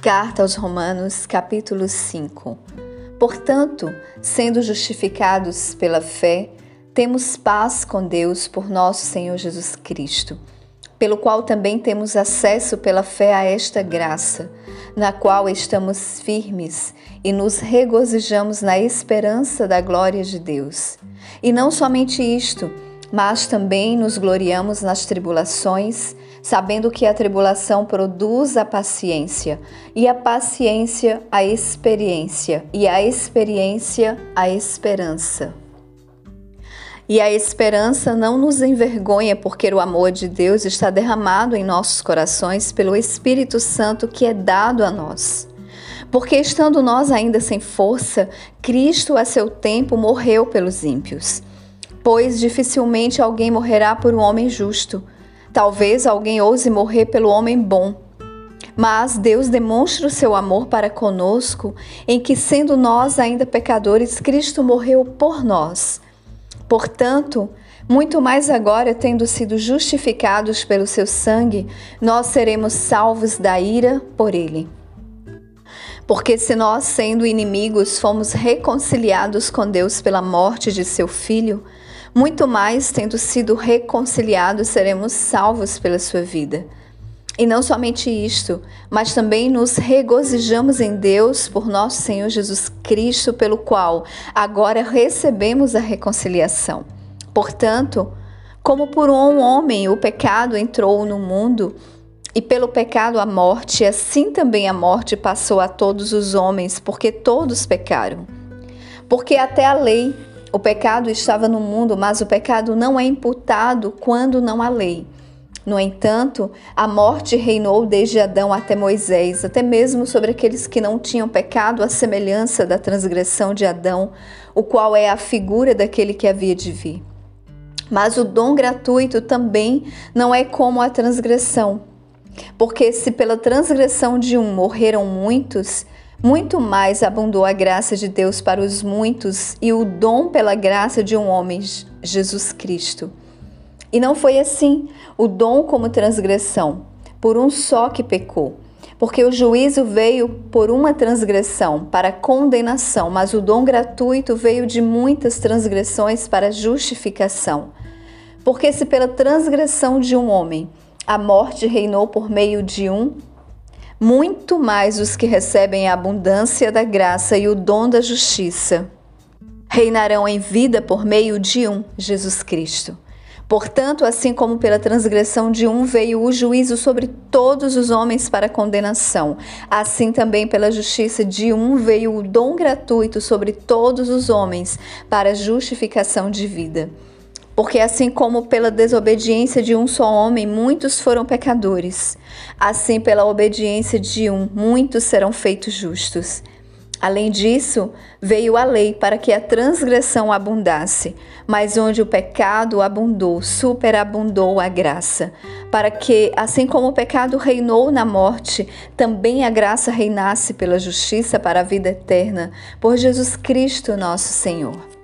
Carta aos Romanos, capítulo 5. Portanto, sendo justificados pela fé, temos paz com Deus por nosso Senhor Jesus Cristo, pelo qual também temos acesso pela fé a esta graça, na qual estamos firmes e nos regozijamos na esperança da glória de Deus. E não somente isto, mas também nos gloriamos nas tribulações, sabendo que a tribulação produz a paciência, e a paciência a experiência, e a experiência a esperança. E a esperança não nos envergonha, porque o amor de Deus está derramado em nossos corações pelo Espírito Santo que é dado a nós. Porque estando nós ainda sem força, Cristo a seu tempo morreu pelos ímpios pois dificilmente alguém morrerá por um homem justo. Talvez alguém ouse morrer pelo homem bom. Mas Deus demonstra o seu amor para conosco, em que, sendo nós ainda pecadores, Cristo morreu por nós. Portanto, muito mais agora, tendo sido justificados pelo seu sangue, nós seremos salvos da ira por ele. Porque se nós, sendo inimigos, fomos reconciliados com Deus pela morte de seu filho, muito mais, tendo sido reconciliados, seremos salvos pela sua vida. E não somente isto, mas também nos regozijamos em Deus por nosso Senhor Jesus Cristo, pelo qual agora recebemos a reconciliação. Portanto, como por um homem o pecado entrou no mundo, e pelo pecado a morte, assim também a morte passou a todos os homens, porque todos pecaram. Porque até a lei o pecado estava no mundo, mas o pecado não é imputado quando não há lei. No entanto, a morte reinou desde Adão até Moisés, até mesmo sobre aqueles que não tinham pecado, à semelhança da transgressão de Adão, o qual é a figura daquele que havia de vir. Mas o dom gratuito também não é como a transgressão. Porque se pela transgressão de um morreram muitos, muito mais abundou a graça de Deus para os muitos e o dom pela graça de um homem, Jesus Cristo. E não foi assim, o dom como transgressão, por um só que pecou. Porque o juízo veio por uma transgressão, para condenação, mas o dom gratuito veio de muitas transgressões para justificação. Porque se pela transgressão de um homem a morte reinou por meio de um, muito mais os que recebem a abundância da graça e o dom da justiça. Reinarão em vida por meio de um, Jesus Cristo. Portanto, assim como pela transgressão de um veio o juízo sobre todos os homens para condenação, assim também pela justiça de um veio o dom gratuito sobre todos os homens para justificação de vida. Porque assim como pela desobediência de um só homem muitos foram pecadores, assim pela obediência de um muitos serão feitos justos. Além disso, veio a lei para que a transgressão abundasse, mas onde o pecado abundou, superabundou a graça, para que, assim como o pecado reinou na morte, também a graça reinasse pela justiça para a vida eterna, por Jesus Cristo, nosso Senhor.